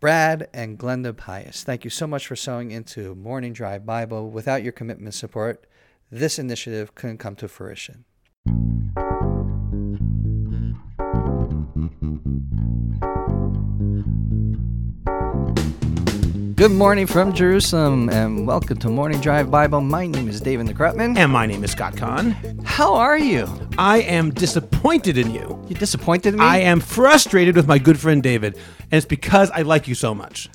Brad and Glenda Pius, thank you so much for sewing into Morning Drive Bible. Without your commitment support, this initiative couldn't come to fruition. Good morning from Jerusalem and welcome to Morning Drive Bible. My name is David Nekrutman. And my name is Scott Kahn. How are you? I am disappointed in you. You disappointed in me? I am frustrated with my good friend David, and it's because I like you so much.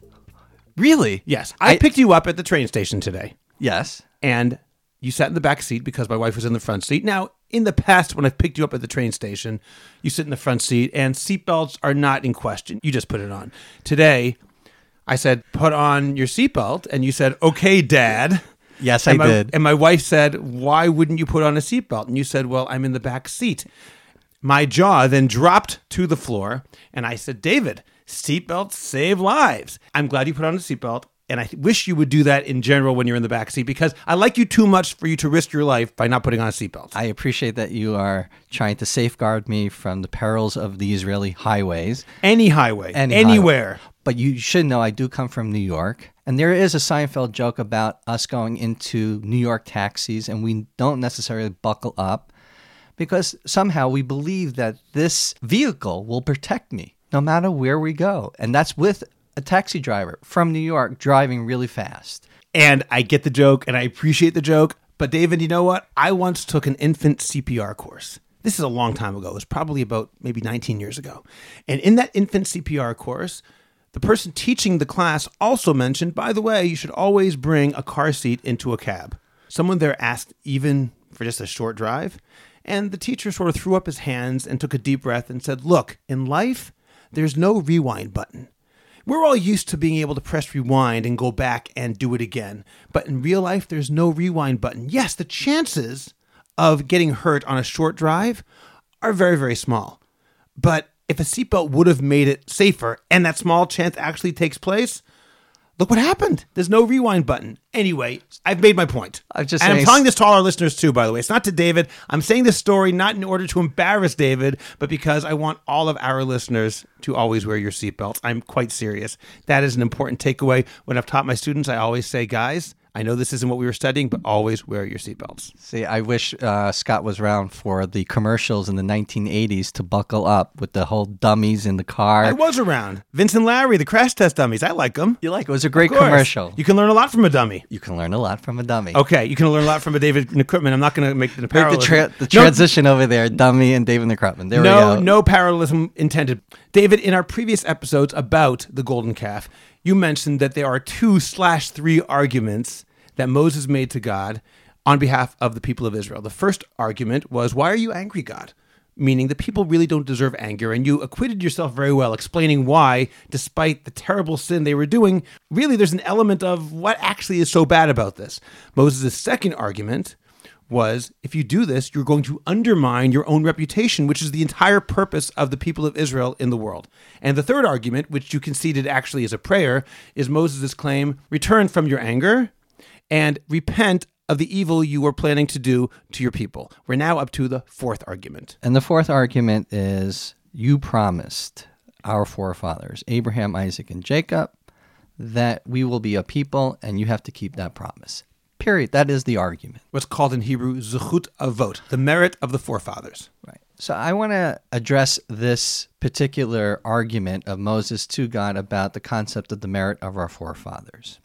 Really? Yes, I, I- picked you up at the train station today, Yes. and you sat in the back seat because my wife was in the front seat. Now, in the past, when I've picked you up at the train station, you sit in the front seat, and seatbelts are not in question. You just put it on. Today, I said, "Put on your seatbelt," and you said, "Okay, Dad." Yes, and I my, did. And my wife said, "Why wouldn't you put on a seatbelt?" And you said, "Well, I'm in the back seat." My jaw then dropped to the floor, and I said, "David, seatbelts save lives. I'm glad you put on a seatbelt." And I wish you would do that in general when you're in the back seat because I like you too much for you to risk your life by not putting on a seatbelt. I appreciate that you are trying to safeguard me from the perils of the Israeli highways. Any highway, Any anywhere. highway. But you should know I do come from New York. And there is a Seinfeld joke about us going into New York taxis and we don't necessarily buckle up because somehow we believe that this vehicle will protect me no matter where we go. And that's with a taxi driver from New York driving really fast. And I get the joke and I appreciate the joke. But David, you know what? I once took an infant CPR course. This is a long time ago. It was probably about maybe 19 years ago. And in that infant CPR course, the person teaching the class also mentioned, by the way, you should always bring a car seat into a cab. Someone there asked, even for just a short drive. And the teacher sort of threw up his hands and took a deep breath and said, Look, in life, there's no rewind button. We're all used to being able to press rewind and go back and do it again. But in real life, there's no rewind button. Yes, the chances of getting hurt on a short drive are very, very small. But if a seatbelt would have made it safer and that small chance actually takes place, look what happened. There's no rewind button. Anyway, I've made my point. I'm just and I'm telling this to all our listeners too, by the way. It's not to David. I'm saying this story not in order to embarrass David, but because I want all of our listeners to always wear your seatbelts. I'm quite serious. That is an important takeaway. When I've taught my students, I always say, guys, I know this isn't what we were studying, but always wear your seatbelts. See, I wish uh, Scott was around for the commercials in the 1980s to buckle up with the whole dummies in the car. I was around. Vincent and Larry, the crash test dummies. I like them. you like it It was a great commercial. You can learn a lot from a dummy. You can learn a lot from a dummy. Okay, you can learn a lot from a David Equipment. I'm not going to make the Make the, parallel. tra- the No- transition over there, dummy and David Nekrutman. There no, we go. no parallelism intended. David, in our previous episodes about the golden calf, you mentioned that there are two slash three arguments that Moses made to God on behalf of the people of Israel. The first argument was, Why are you angry, God? Meaning the people really don't deserve anger. And you acquitted yourself very well, explaining why, despite the terrible sin they were doing, really there's an element of what actually is so bad about this. Moses' second argument was if you do this, you're going to undermine your own reputation, which is the entire purpose of the people of Israel in the world. And the third argument, which you conceded actually is a prayer, is Moses' claim return from your anger and repent of the evil you were planning to do to your people. We're now up to the fourth argument. And the fourth argument is you promised our forefathers, Abraham, Isaac, and Jacob, that we will be a people, and you have to keep that promise. Period. That is the argument. What's called in Hebrew zechut avot, the merit of the forefathers. Right. So I want to address this particular argument of Moses to God about the concept of the merit of our forefathers.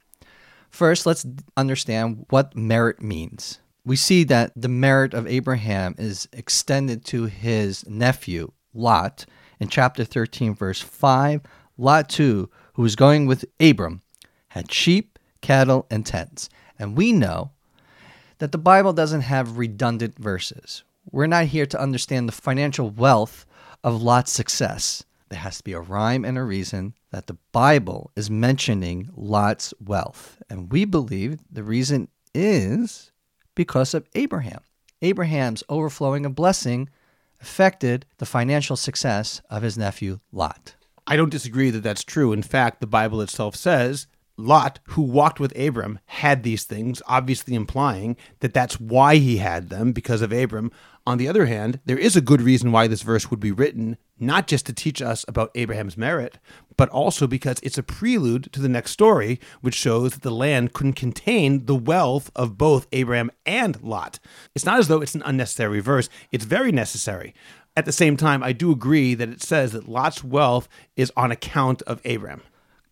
First, let's understand what merit means. We see that the merit of Abraham is extended to his nephew, Lot, in chapter 13, verse 5. Lot, too, who was going with Abram, had sheep, cattle, and tents. And we know that the Bible doesn't have redundant verses. We're not here to understand the financial wealth of Lot's success. There has to be a rhyme and a reason that the Bible is mentioning Lot's wealth. And we believe the reason is because of Abraham. Abraham's overflowing of blessing affected the financial success of his nephew Lot. I don't disagree that that's true. In fact, the Bible itself says Lot, who walked with Abram, had these things, obviously implying that that's why he had them, because of Abram. On the other hand, there is a good reason why this verse would be written, not just to teach us about Abraham's merit, but also because it's a prelude to the next story, which shows that the land couldn't contain the wealth of both Abraham and Lot. It's not as though it's an unnecessary verse, it's very necessary. At the same time, I do agree that it says that Lot's wealth is on account of Abraham.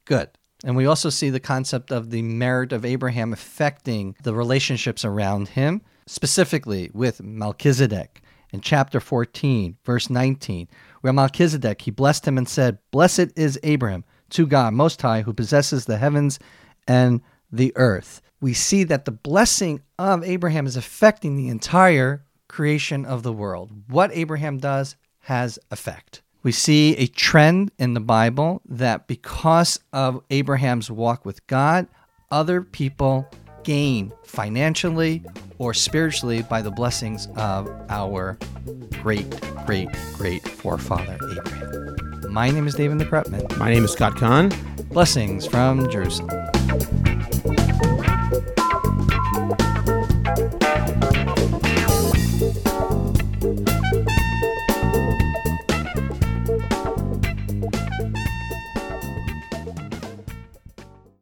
Good. And we also see the concept of the merit of Abraham affecting the relationships around him, specifically with Melchizedek in chapter 14, verse 19, where Melchizedek, he blessed him and said, Blessed is Abraham, to God Most High, who possesses the heavens and the earth. We see that the blessing of Abraham is affecting the entire creation of the world. What Abraham does has effect. We see a trend in the Bible that because of Abraham's walk with God, other people gain financially or spiritually by the blessings of our great, great, great forefather Abraham. My name is David Nekrutman. My name is Scott Kahn. Blessings from Jerusalem.